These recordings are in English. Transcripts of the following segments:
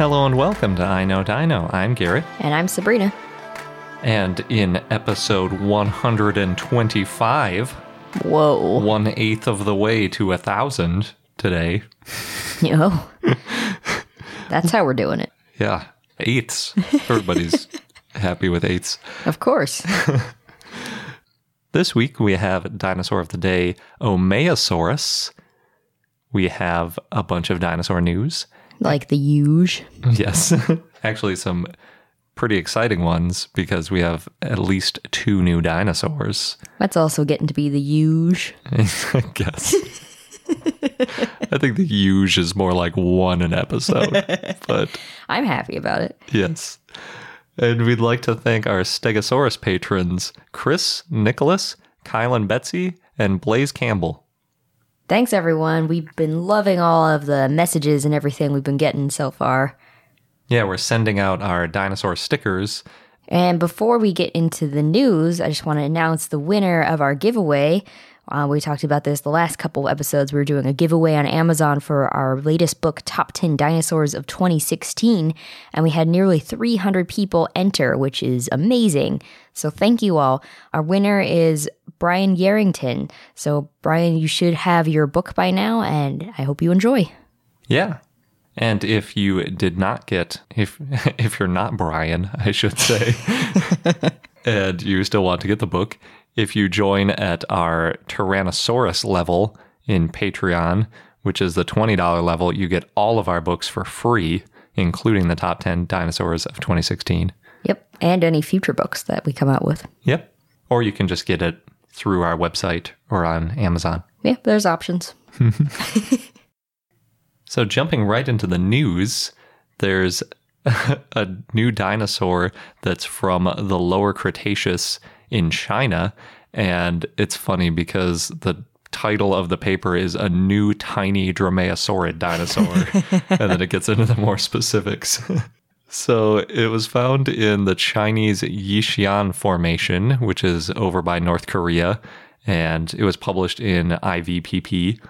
Hello and welcome to I Know Dino. I'm Garrett. And I'm Sabrina. And in episode 125, Whoa. one eighth of the way to a thousand today. Yo. Oh. That's how we're doing it. Yeah, eighths. Everybody's happy with eighths. Of course. This week we have dinosaur of the day, Omeisaurus. We have a bunch of dinosaur news. Like the huge. Yes, actually, some pretty exciting ones because we have at least two new dinosaurs. That's also getting to be the huge. I guess. I think the huge is more like one an episode, but I'm happy about it. yes. And we'd like to thank our Stegosaurus patrons Chris, Nicholas, Kylan Betsy, and Blaze Campbell. Thanks, everyone. We've been loving all of the messages and everything we've been getting so far. Yeah, we're sending out our dinosaur stickers. And before we get into the news, I just want to announce the winner of our giveaway. Uh, we talked about this the last couple episodes. We were doing a giveaway on Amazon for our latest book, Top 10 Dinosaurs of 2016. And we had nearly 300 people enter, which is amazing. So thank you all. Our winner is Brian Yarrington. So, Brian, you should have your book by now, and I hope you enjoy. Yeah. And if you did not get if if you're not Brian, I should say, and you still want to get the book, if you join at our Tyrannosaurus level in Patreon, which is the $20 level, you get all of our books for free, including the top 10 dinosaurs of 2016. Yep. And any future books that we come out with. Yep. Or you can just get it through our website or on Amazon. Yeah, there's options. So, jumping right into the news, there's a new dinosaur that's from the lower Cretaceous in China. And it's funny because the title of the paper is A New Tiny Dromaeosaurid Dinosaur. and then it gets into the more specifics. So it was found in the Chinese Yixian Formation, which is over by North Korea, and it was published in IVPP.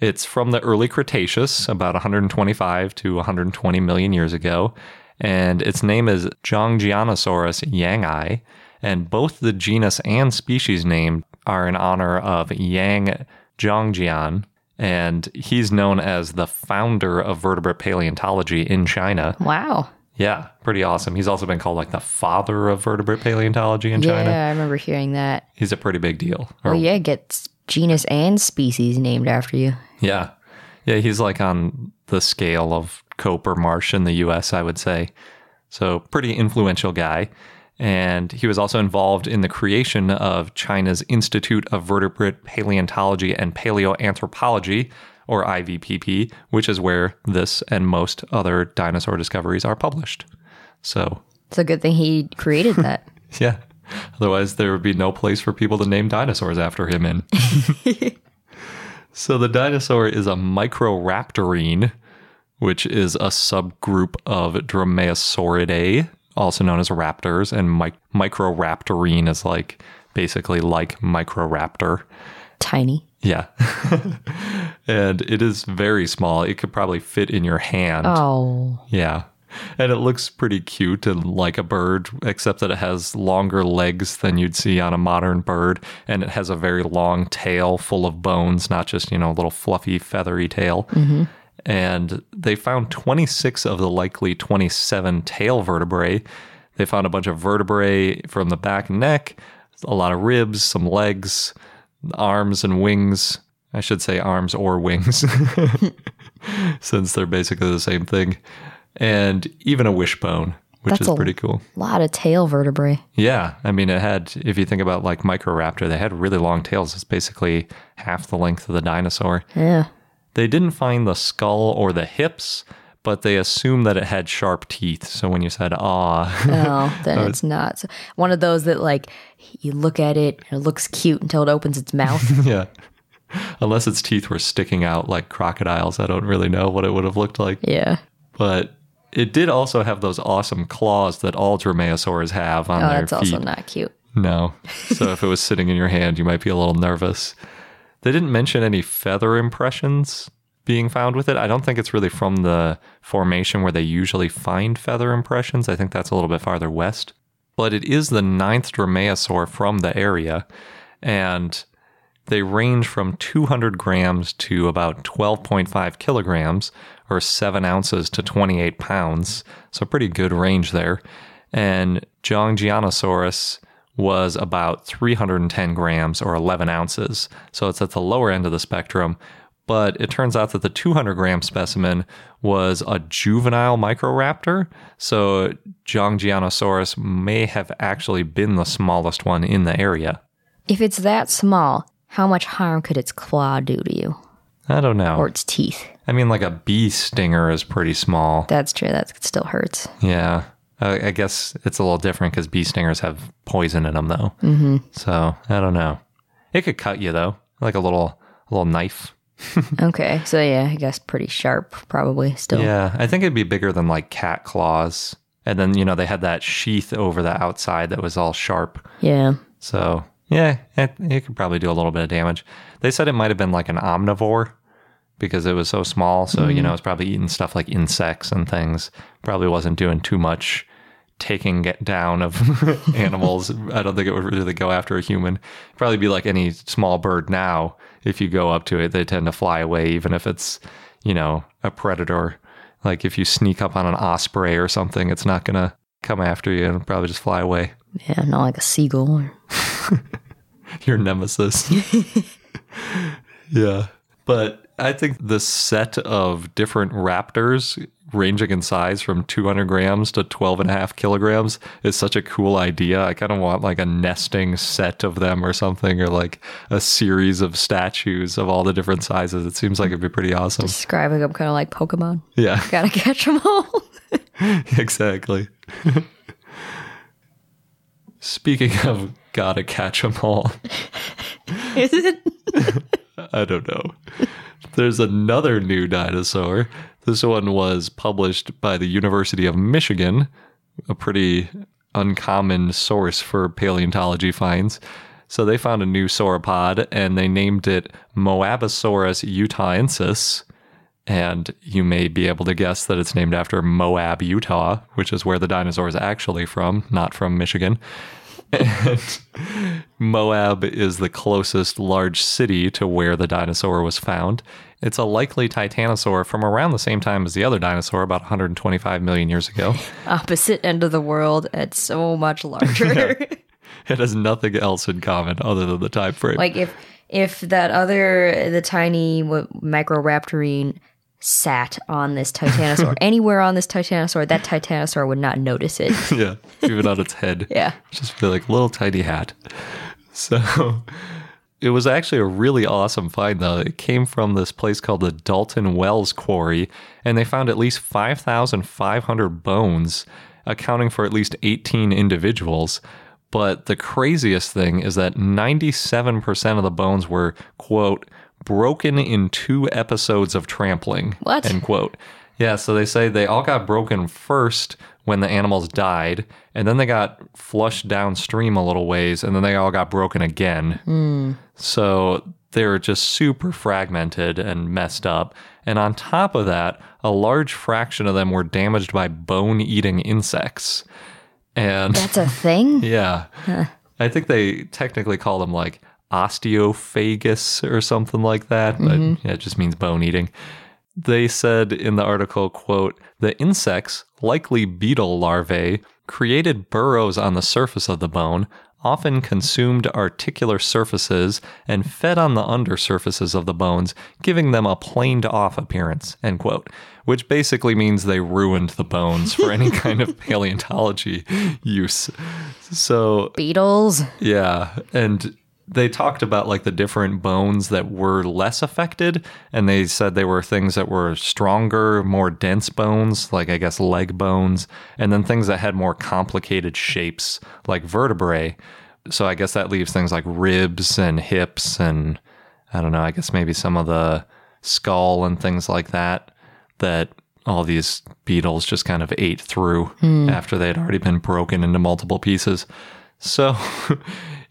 It's from the early Cretaceous, about 125 to 120 million years ago, and its name is Zhongjianosaurus yangi, and both the genus and species name are in honor of Yang Zhongjian, and he's known as the founder of vertebrate paleontology in China. Wow. Yeah, pretty awesome. He's also been called like the father of vertebrate paleontology in China. Yeah, I remember hearing that. He's a pretty big deal. Oh, Or- yeah, get genus and species named after you. yeah. Yeah, he's like on the scale of Cope or Marsh in the US, I would say. So, pretty influential guy. And he was also involved in the creation of China's Institute of Vertebrate Paleontology and Paleoanthropology, or IVPP, which is where this and most other dinosaur discoveries are published. So, It's a good thing he created that. Yeah. Otherwise, there would be no place for people to name dinosaurs after him in. so, the dinosaur is a Microraptorine, which is a subgroup of Dromaeosauridae, also known as raptors. And mi- Microraptorine is like basically like Microraptor. Tiny. Yeah. and it is very small. It could probably fit in your hand. Oh. Yeah. and it looks pretty cute and like a bird, except that it has longer legs than you'd see on a modern bird, and it has a very long tail full of bones, not just you know a little fluffy feathery tail. Mm-hmm. And they found 26 of the likely 27 tail vertebrae. They found a bunch of vertebrae from the back and neck, a lot of ribs, some legs, arms and wings. I should say arms or wings, since they're basically the same thing. And even a wishbone, which That's is pretty cool. A lot of tail vertebrae. Yeah. I mean, it had, if you think about like Microraptor, they had really long tails. It's basically half the length of the dinosaur. Yeah. They didn't find the skull or the hips, but they assumed that it had sharp teeth. So when you said ah, No, then it's not. So one of those that like you look at it and it looks cute until it opens its mouth. yeah. Unless its teeth were sticking out like crocodiles, I don't really know what it would have looked like. yeah. But it did also have those awesome claws that all dromaeosaurs have on Oh, their that's feet. also not cute. No. So if it was sitting in your hand, you might be a little nervous. They didn't mention any feather impressions being found with it. I don't think it's really from the formation where they usually find feather impressions. I think that's a little bit farther west. But it is the ninth dromaeosaur from the area, and they range from 200 grams to about 12.5 kilograms, or 7 ounces to 28 pounds. So, pretty good range there. And Zhongjianosaurus was about 310 grams, or 11 ounces. So, it's at the lower end of the spectrum. But it turns out that the 200 gram specimen was a juvenile Microraptor. So, Zhongjianosaurus may have actually been the smallest one in the area. If it's that small, how much harm could its claw do to you? I don't know. Or its teeth? I mean, like a bee stinger is pretty small. That's true. That still hurts. Yeah. I, I guess it's a little different because bee stingers have poison in them, though. Mm-hmm. So I don't know. It could cut you though, like a little a little knife. Okay. So yeah, I guess pretty sharp probably still. Yeah, I think it'd be bigger than like cat claws. And then you know they had that sheath over the outside that was all sharp. Yeah. So yeah, it, it could probably do a little bit of damage. They said it might have been like an omnivore because it was so small. So you mm. know it's probably eating stuff like insects and things. Probably wasn't doing too much taking get down of animals. I don't think it would really go after a human. Probably be like any small bird now. If you go up to it, they tend to fly away, even if it's you know a predator. Like if you sneak up on an osprey or something, it's not gonna come after you and probably just fly away. Yeah, not like a seagull. or- your nemesis. yeah. But I think the set of different raptors ranging in size from 200 grams to 12 and a half kilograms is such a cool idea. I kind of want like a nesting set of them or something, or like a series of statues of all the different sizes. It seems like it'd be pretty awesome. Describing them kind of like Pokemon. Yeah, Gotta catch them all. exactly. Speaking of gotta catch them all. Is it? I don't know. There's another new dinosaur. This one was published by the University of Michigan, a pretty uncommon source for paleontology finds. So they found a new sauropod and they named it Moabosaurus utahensis. And you may be able to guess that it's named after Moab, Utah, which is where the dinosaur is actually from, not from Michigan. And Moab is the closest large city to where the dinosaur was found. It's a likely titanosaur from around the same time as the other dinosaur, about 125 million years ago. Opposite end of the world. It's so much larger. it has nothing else in common other than the time frame. like if if that other the tiny what, microraptorine sat on this titanosaur anywhere on this titanosaur, that titanosaur would not notice it. yeah, even on its head. Yeah. just be like a little tiny hat. So it was actually a really awesome find, though. It came from this place called the Dalton Wells Quarry, and they found at least 5,500 bones, accounting for at least 18 individuals. But the craziest thing is that 97% of the bones were, quote, broken in two episodes of trampling. What? End quote. Yeah, so they say they all got broken first when the animals died, and then they got flushed downstream a little ways, and then they all got broken again. Hmm. So they were just super fragmented and messed up. And on top of that, a large fraction of them were damaged by bone eating insects. And That's a thing? yeah, I think they technically call them like osteophagus or something like that, but mm-hmm. yeah, it just means bone eating. They said in the article, quote, the insects, likely beetle larvae, created burrows on the surface of the bone, often consumed articular surfaces and fed on the undersurfaces of the bones, giving them a planed off appearance, end quote. Which basically means they ruined the bones for any kind of paleontology use. So Beetles? yeah, and they talked about like the different bones that were less affected, and they said they were things that were stronger, more dense bones, like I guess leg bones, and then things that had more complicated shapes, like vertebrae. So I guess that leaves things like ribs and hips, and I don't know, I guess maybe some of the skull and things like that, that all these beetles just kind of ate through hmm. after they had already been broken into multiple pieces. So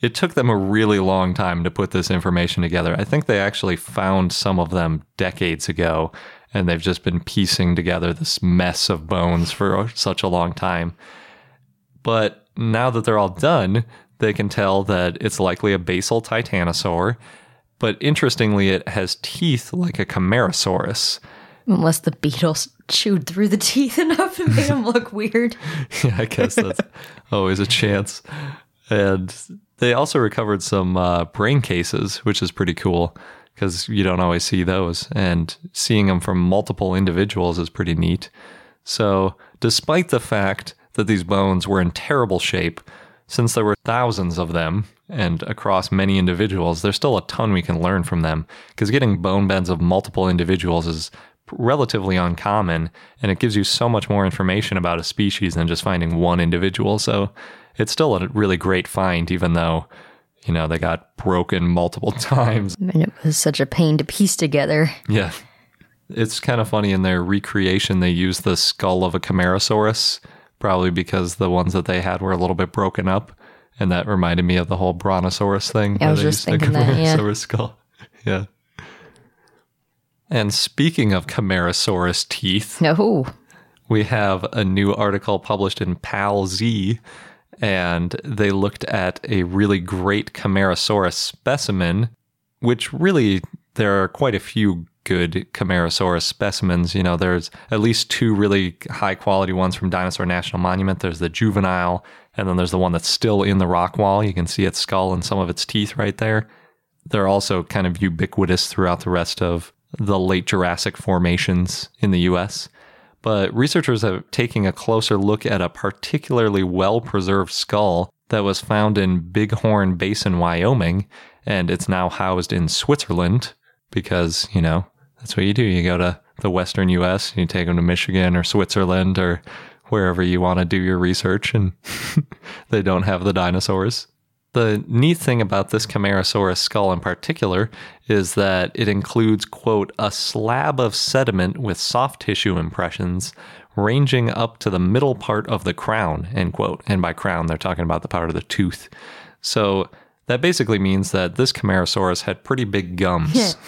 it took them a really long time to put this information together. I think they actually found some of them decades ago, and they've just been piecing together this mess of bones for such a long time. But now that they're all done, they can tell that it's likely a basal titanosaur. But interestingly, it has teeth like a Camarasaurus. Unless the beetles chewed through the teeth enough and made them look weird. yeah, I guess that's always a chance. And they also recovered some uh, brain cases, which is pretty cool because you don't always see those. And seeing them from multiple individuals is pretty neat. So, despite the fact that these bones were in terrible shape, since there were thousands of them and across many individuals, there's still a ton we can learn from them because getting bone beds of multiple individuals is relatively uncommon and it gives you so much more information about a species than just finding one individual. So it's still a really great find, even though, you know, they got broken multiple times. And it was such a pain to piece together. Yeah. It's kind of funny in their recreation, they used the skull of a Camarasaurus, probably because the ones that they had were a little bit broken up. And that reminded me of the whole Brontosaurus thing. I was just thinking that, yeah. Skull. Yeah. And speaking of Camarasaurus teeth, No. we have a new article published in Pal Z, and they looked at a really great Camarasaurus specimen, which really there are quite a few good Camarasaurus specimens. You know, there's at least two really high quality ones from Dinosaur National Monument. There's the juvenile, and then there's the one that's still in the rock wall. You can see its skull and some of its teeth right there. They're also kind of ubiquitous throughout the rest of the late Jurassic formations in the US. But researchers are taking a closer look at a particularly well preserved skull that was found in Bighorn Basin, Wyoming, and it's now housed in Switzerland because, you know, that's what you do. You go to the Western US, and you take them to Michigan or Switzerland or wherever you want to do your research, and they don't have the dinosaurs. The neat thing about this Camarasaurus skull in particular is that it includes, quote, a slab of sediment with soft tissue impressions ranging up to the middle part of the crown, end quote. And by crown, they're talking about the part of the tooth. So that basically means that this Camarasaurus had pretty big gums.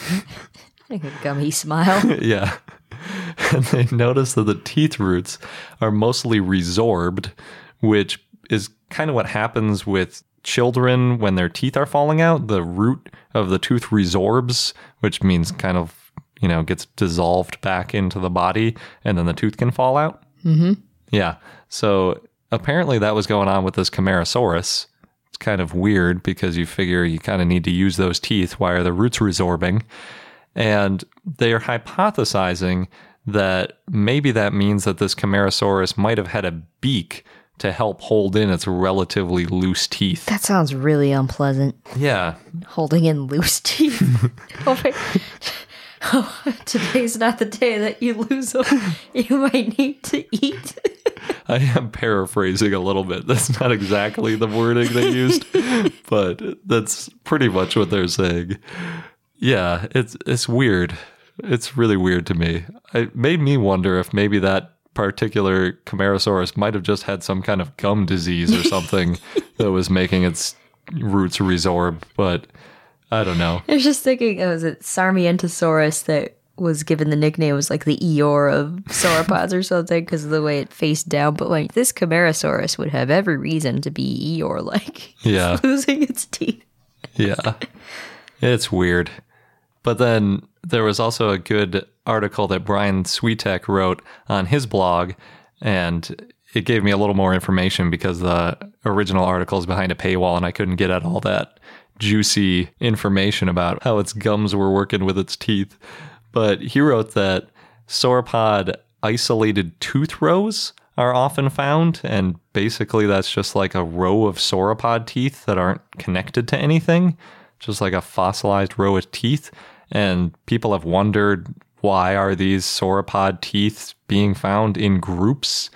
Like a gummy smile. yeah. And they notice that the teeth roots are mostly resorbed, which is kind of what happens with children when their teeth are falling out. The root of the tooth resorbs, which means kind of, you know, gets dissolved back into the body and then the tooth can fall out. Mm-hmm. Yeah. So apparently that was going on with this Camarasaurus. It's kind of weird because you figure you kind of need to use those teeth. Why are the roots resorbing? And they are hypothesizing that maybe that means that this Camarasaurus might have had a beak to help hold in its relatively loose teeth. That sounds really unpleasant. Yeah. Holding in loose teeth. oh, my- oh, today's not the day that you lose them. You might need to eat. I am paraphrasing a little bit. That's not exactly the wording they used, but that's pretty much what they're saying. Yeah, it's it's weird. It's really weird to me. It made me wonder if maybe that particular Camarasaurus might have just had some kind of gum disease or something that was making its roots resorb. But I don't know. I was just thinking, oh, was it Sarmientosaurus that was given the nickname was like the Eeyore of sauropods or something because of the way it faced down. But like this Camarasaurus would have every reason to be Eeyore like. Yeah. losing its teeth. Yeah. It's weird. But then there was also a good article that Brian Switek wrote on his blog, and it gave me a little more information because the original article is behind a paywall and I couldn't get at all that juicy information about how its gums were working with its teeth. But he wrote that sauropod isolated tooth rows are often found, and basically that's just like a row of sauropod teeth that aren't connected to anything, just like a fossilized row of teeth. And people have wondered why are these sauropod teeth being found in groups?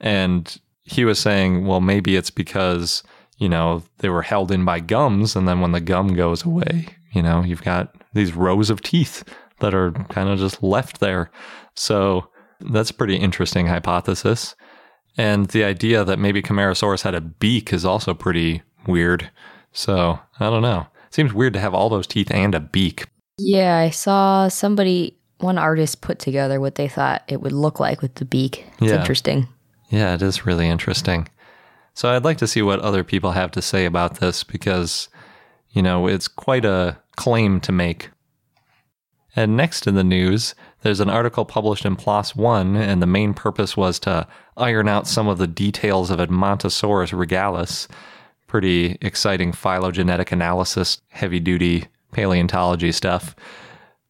And he was saying, well, maybe it's because, you know, they were held in by gums. And then when the gum goes away, you know, you've got these rows of teeth that are kind of just left there. So that's a pretty interesting hypothesis. And the idea that maybe Camarasaurus had a beak is also pretty weird. So I don't know. seems weird to have all those teeth and a beak. Yeah, I saw somebody, one artist put together what they thought it would look like with the beak. It's Yeah. interesting. Yeah, it is really interesting. So I'd like to see what other people have to say about this because, you know, it's quite a claim to make. And next in the news, there's an article published in PLOS One, and the main purpose was to iron out some of the details of Edmontosaurus regalis. Pretty exciting phylogenetic analysis, heavy duty paleontology stuff.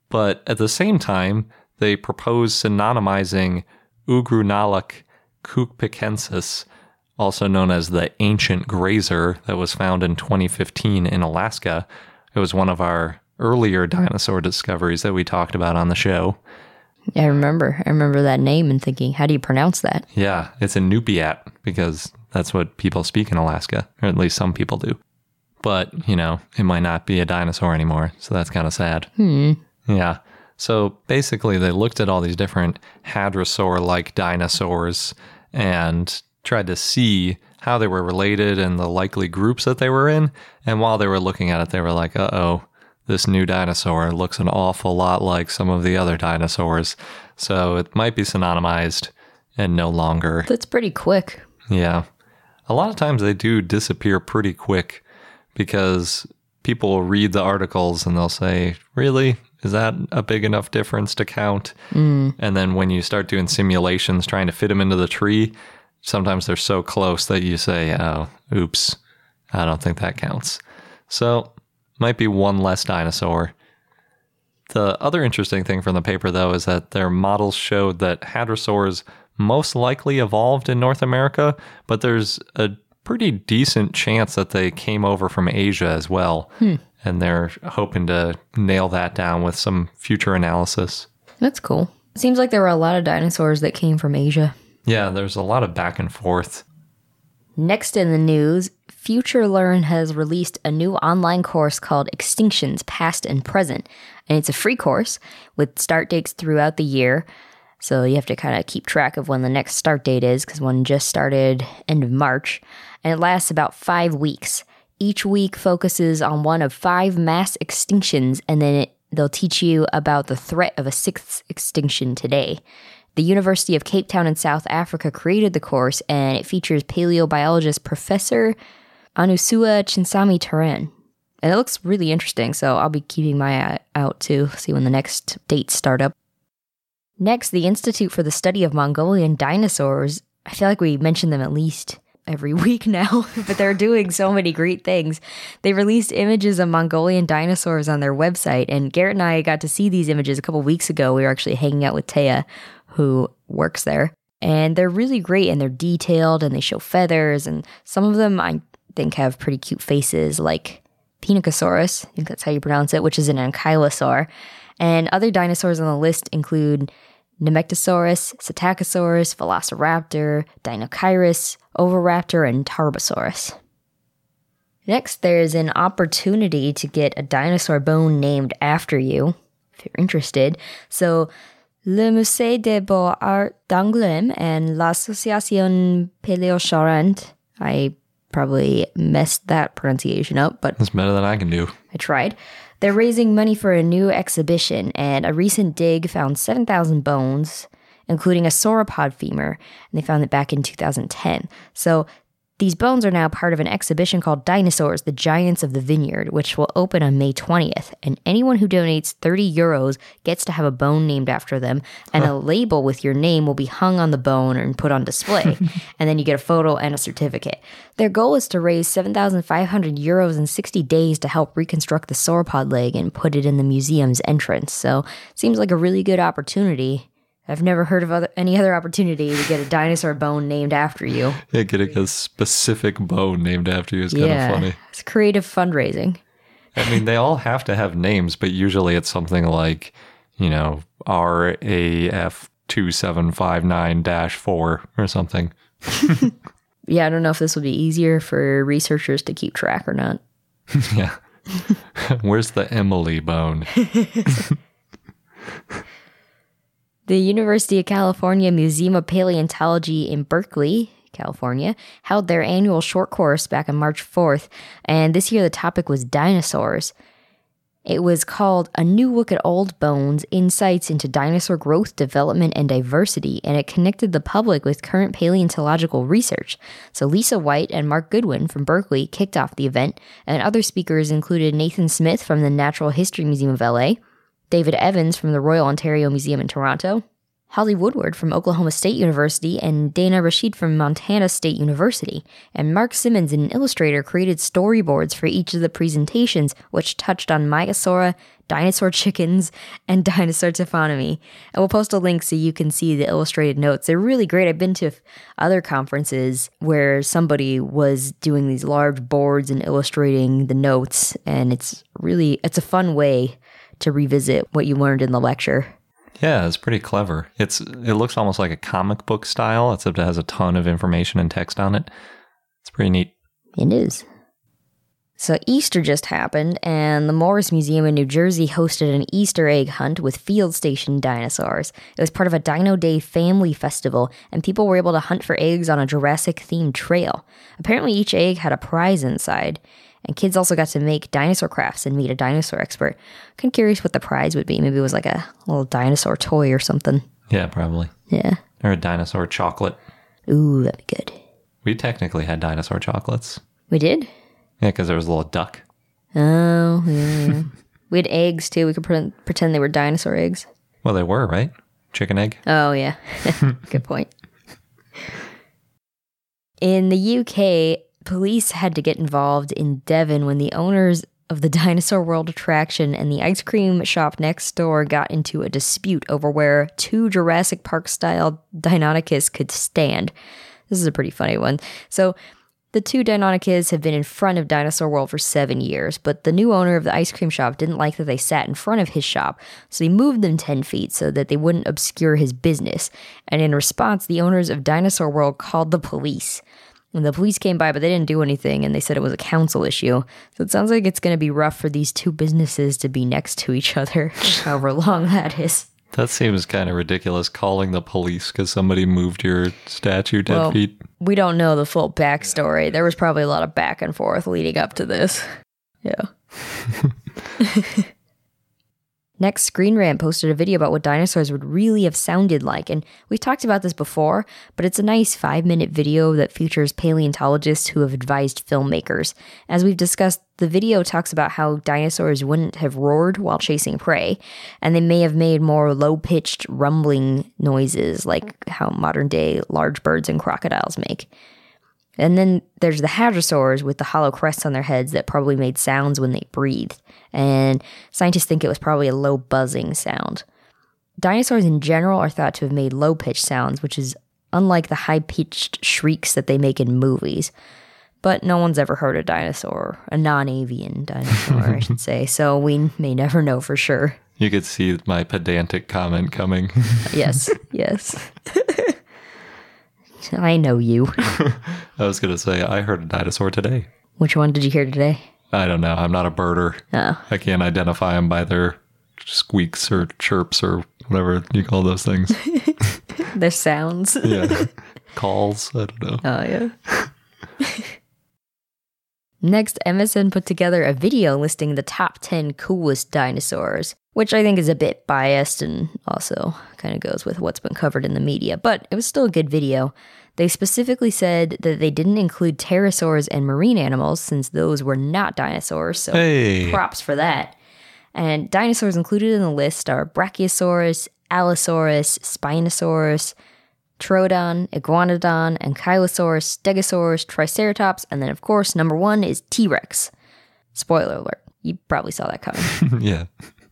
But at the same time, they propose synonymizing Ugrunaaluk kuukpikensis, also known as the ancient grazer that was found in 2015 in Alaska. It was one of our earlier dinosaur discoveries that we talked about on the show. Yeah, I remember. I remember that name and thinking, how do you pronounce that? Yeah, it's Iñupiat because that's what people speak in Alaska, or at least some people do. But, you know, it might not be a dinosaur anymore, so that's kind of sad. Hmm. Yeah. So basically, they looked at all these different hadrosaur like dinosaurs and tried to see how they were related and the likely groups that they were in. And while they were looking at it, they were like, uh oh, this new dinosaur looks an awful lot like some of the other dinosaurs. So it might be synonymized and no longer. That's pretty quick. Yeah. A lot of times they do disappear pretty quick because people will read the articles and they'll say, Really? Is that a big enough difference to count? Mm. And then when you start doing simulations trying to fit them into the tree, sometimes they're so close that you say, Oh, oops, I don't think that counts. So, might be one less dinosaur. The other interesting thing from the paper, though, is that their models showed that hadrosaurs most likely evolved in North America, but there's a pretty decent chance that they came over from Asia as well. Hmm. And they're hoping to nail that down with some future analysis. That's cool. It seems like there were a lot of dinosaurs that came from Asia. Yeah, there's a lot of back and forth. Next in the news, FutureLearn has released a new online course called Extinctions Past and Present. And it's a free course with start dates throughout the year. So you have to kind of keep track of when the next start date is because one just started end of March. And it lasts about five weeks. Each week focuses on one of five mass extinctions, and then it, they'll teach you about the threat of a sixth extinction today. The University of Cape Town in South Africa created the course, and it features paleobiologist Professor Anusuya Chinsamy-Turan. And it looks really interesting, so I'll be keeping my eye out to see when the next dates start up. Next, the Institute for the Study of Mongolian Dinosaurs. I feel like we mentioned them at least every week now, but they're doing so many great things. They released images of Mongolian dinosaurs on their website, and Garrett and I got to see these images a couple weeks ago. We were actually hanging out with Taya, who works there. And they're really great and they're detailed and they show feathers, and some of them I think have pretty cute faces, like Pinacosaurus, I think that's how you pronounce it, which is an ankylosaur. And other dinosaurs on the list include Nemegtosaurus, Psittacosaurus, Velociraptor, Deinocheirus, Oviraptor, and Tarbosaurus. Next, there's an opportunity to get a dinosaur bone named after you, if you're interested. So, Le Musée des Beaux-Arts d'Angoulême and l'Association Paléocharente, I probably messed that pronunciation up, but That's better than I can do. I tried. They're raising money for a new exhibition, and a recent dig found 7,000 bones, including a sauropod femur, and they found it back in 2010. So these bones are now part of an exhibition called Dinosaurs, the Giants of the Vineyard, which will open on May 20th. And anyone who donates 30 euros gets to have a bone named after them, and a label with your name will be hung on the bone and put on display. and then you get a photo and a certificate. Their goal is to raise 7,500 euros in 60 days to help reconstruct the sauropod leg and put it in the museum's entrance. So, seems like a really good opportunity. I've never heard of other, any other opportunity to get a dinosaur bone named after you. Yeah, getting a specific bone named after you is kind of funny. It's creative fundraising. I mean, they all have to have names, but usually it's something like, you know, RAF 2759 4 or something. Yeah, I don't know if this would be easier for researchers to keep track or not. yeah. Where's the Emily bone? The University of California Museum of Paleontology in Berkeley, California, held their annual short course back on March 4th, and this year the topic was dinosaurs. It was called A New Look at Old Bones Insights into Dinosaur Growth, Development, and Diversity, and it connected the public with current paleontological research. So, Lisa White and Mark Goodwin from Berkeley kicked off the event, and other speakers included Nathan Smith from the Natural History Museum of LA, David Evans from the Royal Ontario Museum in Toronto, Holly Woodward from Oklahoma State University, and Dana Rashid from Montana State University. And Mark Simmons, an illustrator, created storyboards for each of the presentations, which touched on Maiasaura, dinosaur chickens, and dinosaur taphonomy. And we'll post a link so you can see the illustrated notes. They're really great. I've been to other conferences where somebody was doing these large boards and illustrating the notes, and it's really it's a fun way to revisit what you learned in the lecture. Yeah, it's pretty clever. It's it looks almost like a comic book style, except it has a ton of information and text on it. It's pretty neat. It is. So Easter just happened, and the Morris Museum in New Jersey hosted an Easter egg hunt with field station dinosaurs. It was part of a Dino Day family festival, and people were able to hunt for eggs on a Jurassic themed trail. Apparently, each egg had a prize inside. And kids also got to make dinosaur crafts and meet a dinosaur expert. Kind of curious what the prize would be. Maybe it was like a little dinosaur toy or something. Yeah, probably. Yeah. Or a dinosaur chocolate. Ooh, that'd be good. We technically had dinosaur chocolates. We did? Yeah, because there was a little duck. Oh, yeah. we had eggs too. We could pre- pretend they were dinosaur eggs. Well, they were, right? Chicken egg. Oh, yeah. good point. In the UK, police had to get involved in Devon when the owners of the Dinosaur World attraction and the ice cream shop next door got into a dispute over where two Jurassic Park style Deinonychus could stand. This is a pretty funny one. So, the two Deinonychus have been in front of Dinosaur World for seven years, but the new owner of the ice cream shop didn't like that they sat in front of his shop, so he moved them 10 feet so that they wouldn't obscure his business. And in response, the owners of Dinosaur World called the police. And the police came by, but they didn't do anything, and they said it was a council issue. So it sounds like it's going to be rough for these two businesses to be next to each other, however long that is. That seems kind of ridiculous calling the police because somebody moved your statue 10 Well, feet. we don't know the full backstory. There was probably a lot of back and forth leading up to this. Yeah. Next, Screen Rant posted a video about what dinosaurs would really have sounded like. And we've talked about this before, but it's a nice five minute video that features paleontologists who have advised filmmakers. As we've discussed, the video talks about how dinosaurs wouldn't have roared while chasing prey, and they may have made more low pitched rumbling noises like how modern day large birds and crocodiles make. And then there's the hadrosaurs with the hollow crests on their heads that probably made sounds when they breathed. And scientists think it was probably a low buzzing sound. Dinosaurs in general are thought to have made low pitched sounds, which is unlike the high pitched shrieks that they make in movies. But no one's ever heard a dinosaur, a non avian dinosaur, I should say, so we may never know for sure. You could see my pedantic comment coming. Yes, yes. I know you. I was going to say, I heard a dinosaur today. Which one did you hear today? I don't know. I'm not a birder. Oh. I can't identify them by their squeaks or chirps or whatever you call those things. Their sounds. Yeah. Calls. I don't know. Oh, yeah. Next, MSN put together a video listing the top 10 coolest dinosaurs, which I think is a bit biased and also kind of goes with what's been covered in the media, but it was still a good video. They specifically said that they didn't include pterosaurs and marine animals since those were not dinosaurs, so Hey. props for that. And dinosaurs included in the list are Brachiosaurus, Allosaurus, Spinosaurus, Troodon, Iguanodon, Ankylosaurus, Stegosaurus, Triceratops, and then, of course, number one is T Rex. Spoiler alert. You probably saw that coming. yeah.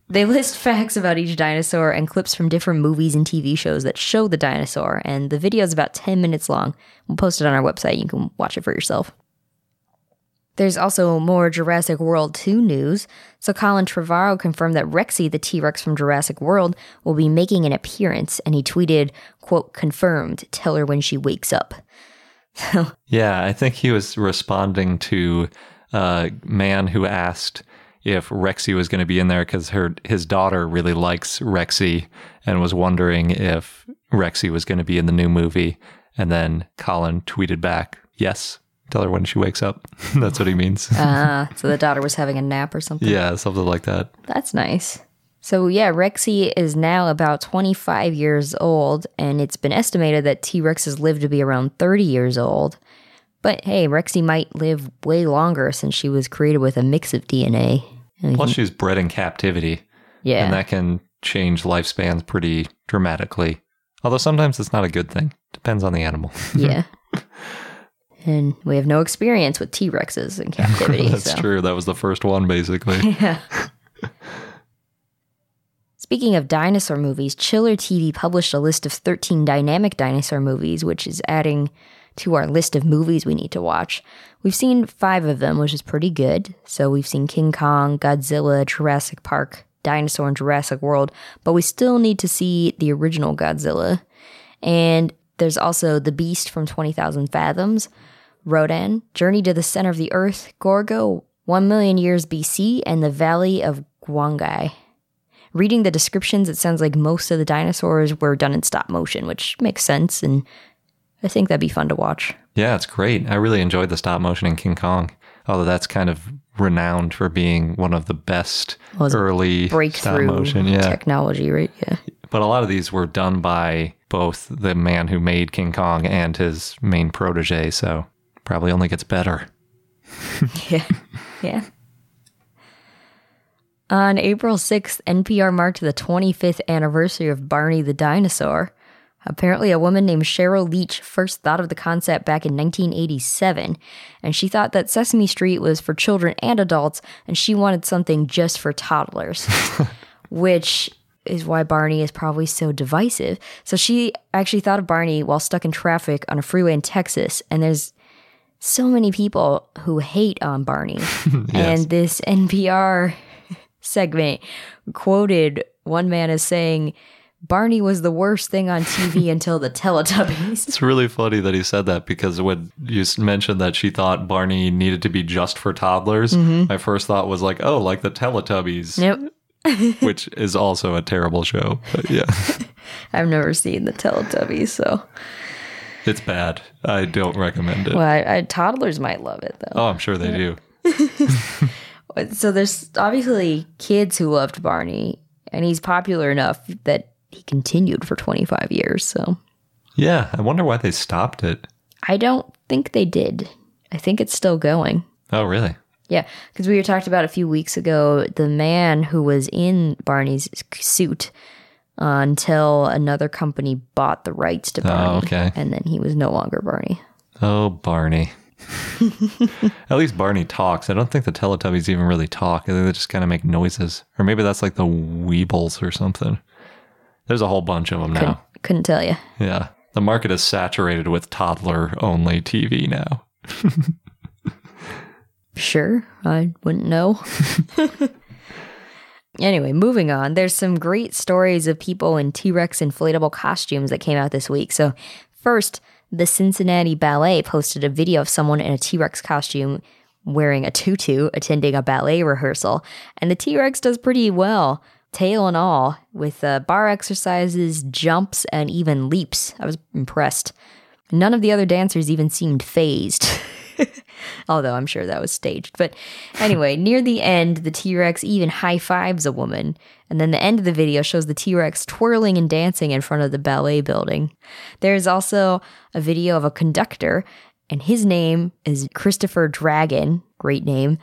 they list facts about each dinosaur and clips from different movies and TV shows that show the dinosaur, and the video is about 10 minutes long. We'll post it on our website. You can watch it for yourself. There's also more Jurassic World 2 news. So Colin Trevorrow confirmed that Rexy, the T-Rex from Jurassic World, will be making an appearance, and he tweeted, quote, confirmed, tell her when she wakes up. Yeah, I think he was responding to a man who asked if Rexy was going to be in there because her his daughter really likes Rexy and was wondering if Rexy was going to be in the new movie. And then Colin tweeted back, "Yes, tell her when she wakes up." That's what he means. Uh, so the daughter was having a nap or something. yeah, something like that. That's nice. So yeah, Rexy is now about 25 years old, and it's been estimated that T-Rexes live to be around 30 years old. But hey, Rexy might live way longer since she was created with a mix of DNA. And Plus, she's bred in captivity, yeah, and that can change lifespans pretty dramatically. Although sometimes it's not a good thing. Depends on the animal. yeah. And we have no experience with T-Rexes in captivity. That's so. true. That was the first one, basically. Yeah. Speaking of dinosaur movies, Chiller TV published a list of 13 dynamic dinosaur movies, which is adding to our list of movies we need to watch. We've seen five of them, which is pretty good. So we've seen King Kong, Godzilla, Jurassic Park, Dinosaur, and Jurassic World, but we still need to see the original Godzilla. And there's also The Beast from 20,000 Fathoms, Rodan, Journey to the Center of the Earth, Gorgo, 1 million years BC, and the Valley of Gwangi. Reading the descriptions, it sounds like most of the dinosaurs were done in stop motion, which makes sense, and I think that'd be fun to watch. Yeah, it's great. I really enjoyed the stop motion in King Kong. Although that's kind of renowned for being one of the best Well, early stop Breakthrough motion. Yeah. technology, right? Yeah. But a lot of these were done by both the man who made King Kong and his main protege, so probably only gets better. Yeah. yeah. On April 6th, NPR marked the 25th anniversary of Barney the Dinosaur. Apparently, a woman named Sheryl Leach first thought of the concept back in 1987, and she thought that Sesame Street was for children and adults, and she wanted something just for toddlers, which is why Barney is probably so divisive. So she actually thought of Barney while stuck in traffic on a freeway in Texas, and there's so many people who hate on Barney. And this NPR segment quoted one man as saying, Barney was the worst thing on TV until the Teletubbies. It's really funny that he said that because when you mentioned that she thought Barney needed to be just for toddlers, mm-hmm. my first thought was like, oh, like the Teletubbies, Nope. which is also a terrible show. But yeah, I've never seen the Teletubbies, so it's bad. I don't recommend it. well, I, I, toddlers might love it though. Oh, I'm sure they do. So there's obviously kids who loved Barney, and he's popular enough that he continued for 25 years. So Yeah, I wonder why they stopped it. I don't think they did. I think it's still going. Oh, really? Yeah, because we were talked about a few weeks ago the man who was in Barney's suit uh, until another company bought the rights to Barney. okay. And then he was no longer Barney. Oh, Barney. At least Barney talks. I don't think the Teletubbies even really talk. I think they just kind of make noises. Or maybe that's like the Weebles or something. There's a whole bunch of them Couldn't, now. couldn't tell you. Yeah. The market is saturated with toddler only TV now. Sure, I wouldn't know. anyway, moving on. There's some great stories of people in T Rex inflatable costumes that came out this week. So, first, the Cincinnati Ballet posted a video of someone in a T Rex costume wearing a tutu attending a ballet rehearsal. And the T Rex does pretty well, tail and all, with uh, bar exercises, jumps, and even leaps. I was impressed. None of the other dancers even seemed phased. Although I'm sure that was staged. But anyway, near the end, the T Rex even high fives a woman. And then the end of the video shows the T Rex twirling and dancing in front of the ballet building. There's also a video of a conductor, and his name is Christopher Dragon. Great name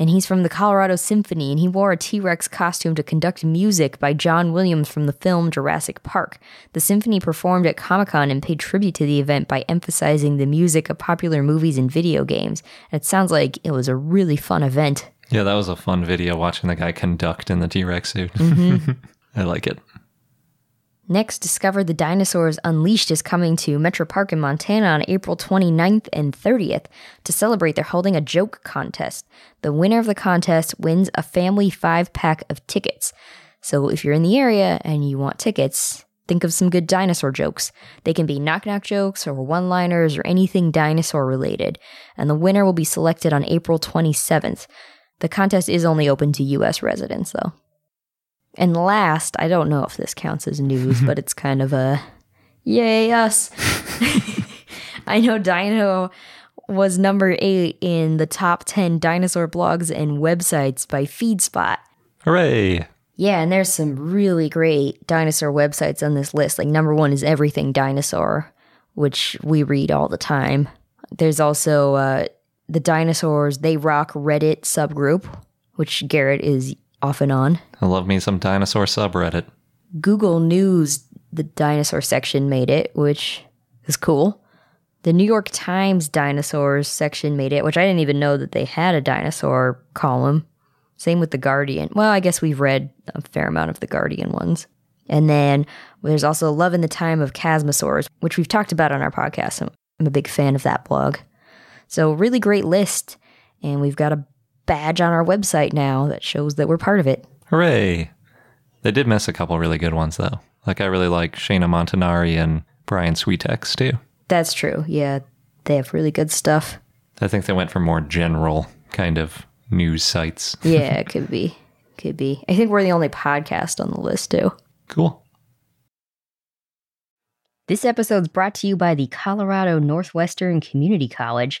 and he's from the Colorado Symphony, and he wore a T Rex costume to conduct music by John Williams from the film Jurassic Park. The symphony performed at Comic Con and paid tribute to the event by emphasizing the music of popular movies and video games. And it sounds like it was a really fun event. Yeah, that was a fun video watching the guy conduct in the T Rex suit. Mm-hmm. I like it. Next, Discover the Dinosaurs Unleashed is coming to Metro Park in Montana on April 29th and 30th. To celebrate, they're holding a joke contest. The winner of the contest wins a family five pack of tickets. So if you're in the area and you want tickets, think of some good dinosaur jokes. They can be knock knock jokes or one liners or anything dinosaur related. And the winner will be selected on April 27th. The contest is only open to US residents, though. And last, I don't know if this counts as news, but it's kind of a yay us. I know Dino was number eight in the top 10 dinosaur blogs and websites by FeedSpot. Hooray! Yeah, and there's some really great dinosaur websites on this list. Like, number one is Everything Dinosaur, which we read all the time. There's also uh, the Dinosaurs They Rock Reddit subgroup, which Garrett is often on. I love me some dinosaur subreddit. Google News, the dinosaur section made it, which is cool. The New York Times dinosaurs section made it, which I didn't even know that they had a dinosaur column. Same with The Guardian. Well, I guess we've read a fair amount of The Guardian ones. And then there's also Love in the Time of Chasmosaurs, which we've talked about on our podcast. I'm a big fan of that blog. So, really great list. And we've got a badge on our website now that shows that we're part of it. Hooray! They did miss a couple really good ones though. Like I really like Shaena Montanari and Brian Switek's too. That's true. Yeah, they have really good stuff. I think they went for more general kind of news sites. yeah, it could be. Could be. I think we're the only podcast on the list too. Cool. This episode's brought to you by the Colorado Northwestern Community College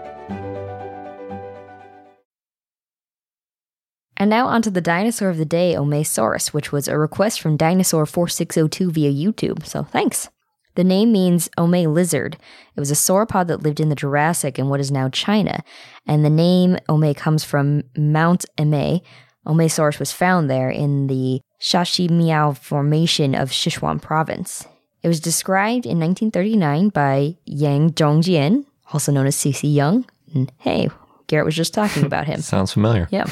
And now onto the dinosaur of the day, Omeisaurus, which was a request from Dinosaur4602 via YouTube, so thanks. The name means Omei lizard. It was a sauropod that lived in the Jurassic in what is now China, and the name Omei comes from Mount Emei. Omeisaurus was found there in the Shaximiao Formation of Sichuan Province. It was described in 1939 by Yang Zhongjian, also known as C.C. Young. And hey, Garrett was just talking about him. Sounds familiar. Yeah.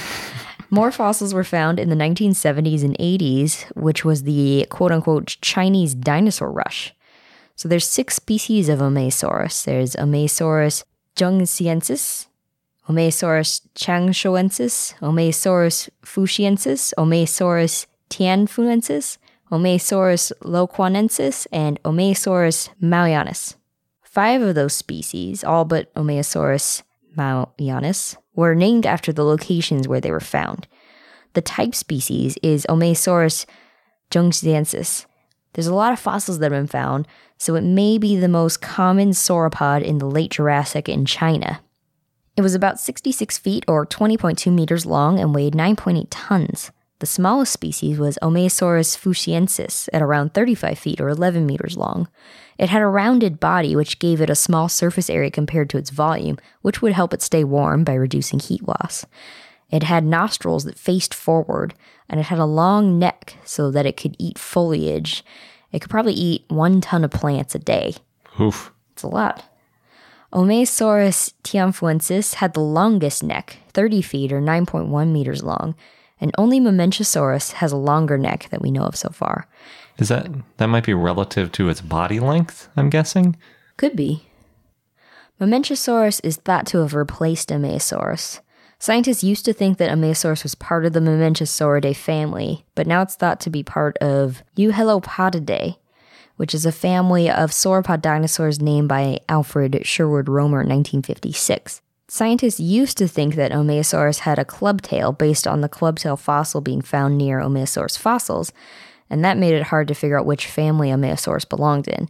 More fossils were found in the 1970s and 80s, which was the quote unquote Chinese dinosaur rush. So there's six species of Omeisaurus. There's Omeisaurus junghsiensis, Omeisaurus changshouensis, Omeisaurus fuxiensis, Omeisaurus tianfuensis, Omeisaurus luoquanensis, and Omeisaurus maoianus. Five of those species, all but Omeisaurus maoianus, were named after the locations where they were found. The type species is Omeisaurus junghsiensis. There's a lot of fossils that have been found, so it may be the most common sauropod in the late Jurassic in China. It was about 66 feet or 20.2 meters long and weighed 9.8 tons. The smallest species was Omeisaurus fuxiensis at around 35 feet or 11 meters long. It had a rounded body, which gave it a small surface area compared to its volume, which would help it stay warm by reducing heat loss. It had nostrils that faced forward, and it had a long neck so that it could eat foliage. It could probably eat one ton of plants a day. Oof. It's a lot. Omeisaurus tianfuensis had the longest neck, 30 feet or 9.1 meters long, and only Mamenchisaurus has a longer neck that we know of so far. Is that that might be relative to its body length? I'm guessing. Could be. Mamenchisaurus is thought to have replaced Omeisaurus. Scientists used to think that Omeisaurus was part of the Mamenchisauridae family, but now it's thought to be part of Euhelopodidae, which is a family of sauropod dinosaurs named by Alfred Sherwood Romer in 1956. Scientists used to think that Omeisaurus had a club tail based on the club tail fossil being found near Omeisaurus fossils, and that made it hard to figure out which family Omeisaurus belonged in.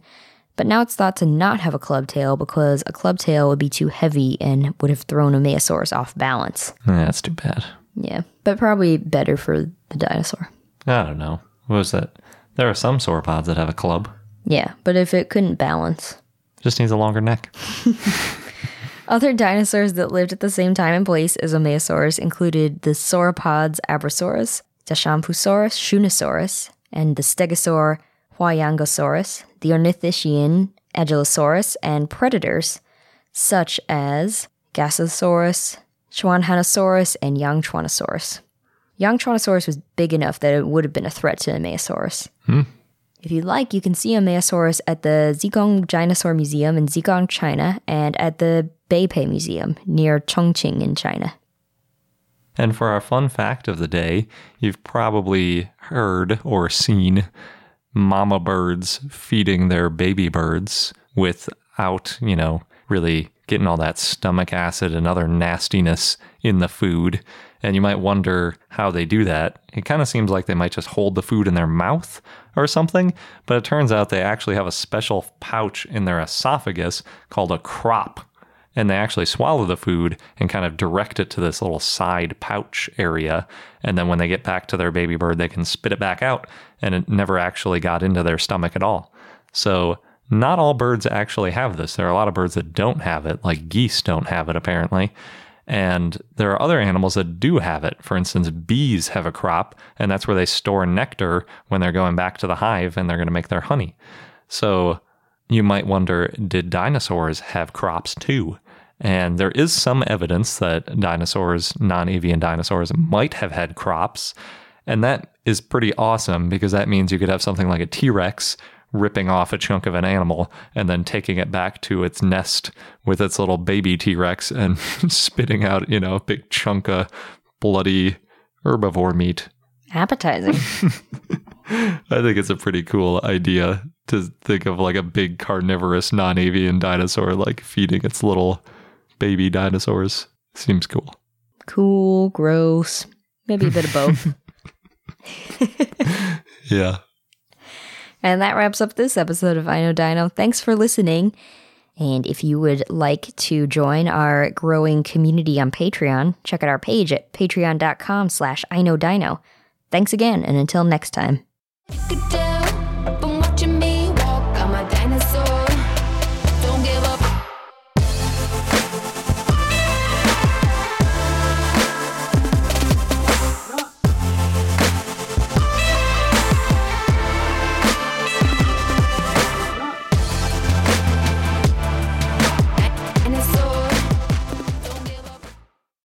But now it's thought to not have a club tail because a club tail would be too heavy and would have thrown Omeisaurus off balance. Yeah, that's too bad. Yeah, but probably better for the dinosaur. I don't know. What was that? There are some sauropods that have a club. Yeah, but if it couldn't balance. Just needs a longer neck. Other dinosaurs that lived at the same time and place as Omeisaurus included the sauropods Abrosaurus, Dashanpusaurus, Shunosaurus, and the stegosaur Huayangosaurus, the ornithischian Agilosaurus, and predators such as Gasosaurus, Szechuanosaurus, and Yangchuanosaurus. Yangchuanosaurus was big enough that it would have been a threat to Omeisaurus. Hmm. If you'd like, you can see a Omeisaurus at the Zigong Dinosaur Museum in Zigong, China, and at the Beibei Museum near Chongqing in China. And for our fun fact of the day, you've probably heard or seen mama birds feeding their baby birds without, you know, really getting all that stomach acid and other nastiness in the food. And you might wonder how they do that. It kind of seems like they might just hold the food in their mouth or something, but it turns out they actually have a special pouch in their esophagus called a crop and they actually swallow the food and kind of direct it to this little side pouch area. And then when they get back to their baby bird, they can spit it back out, and it never actually got into their stomach at all. So, not all birds actually have this. There are a lot of birds that don't have it, like geese don't have it, apparently. And there are other animals that do have it. For instance, bees have a crop, and that's where they store nectar when they're going back to the hive and they're going to make their honey. So, you might wonder did dinosaurs have crops too? And there is some evidence that dinosaurs, non avian dinosaurs, might have had crops. And that is pretty awesome because that means you could have something like a T Rex ripping off a chunk of an animal and then taking it back to its nest with its little baby T Rex and spitting out, you know, a big chunk of bloody herbivore meat. Appetizing. I think it's a pretty cool idea to think of like a big carnivorous non avian dinosaur like feeding its little baby dinosaurs. Seems cool. cool, gross, maybe a bit of both. Yeah. And that wraps up this episode of I Know Dino. Thanks for listening. And if you would like to join our growing community on Patreon, check out our page at patreon.com slash I Know Dino. Thanks again, and until next time.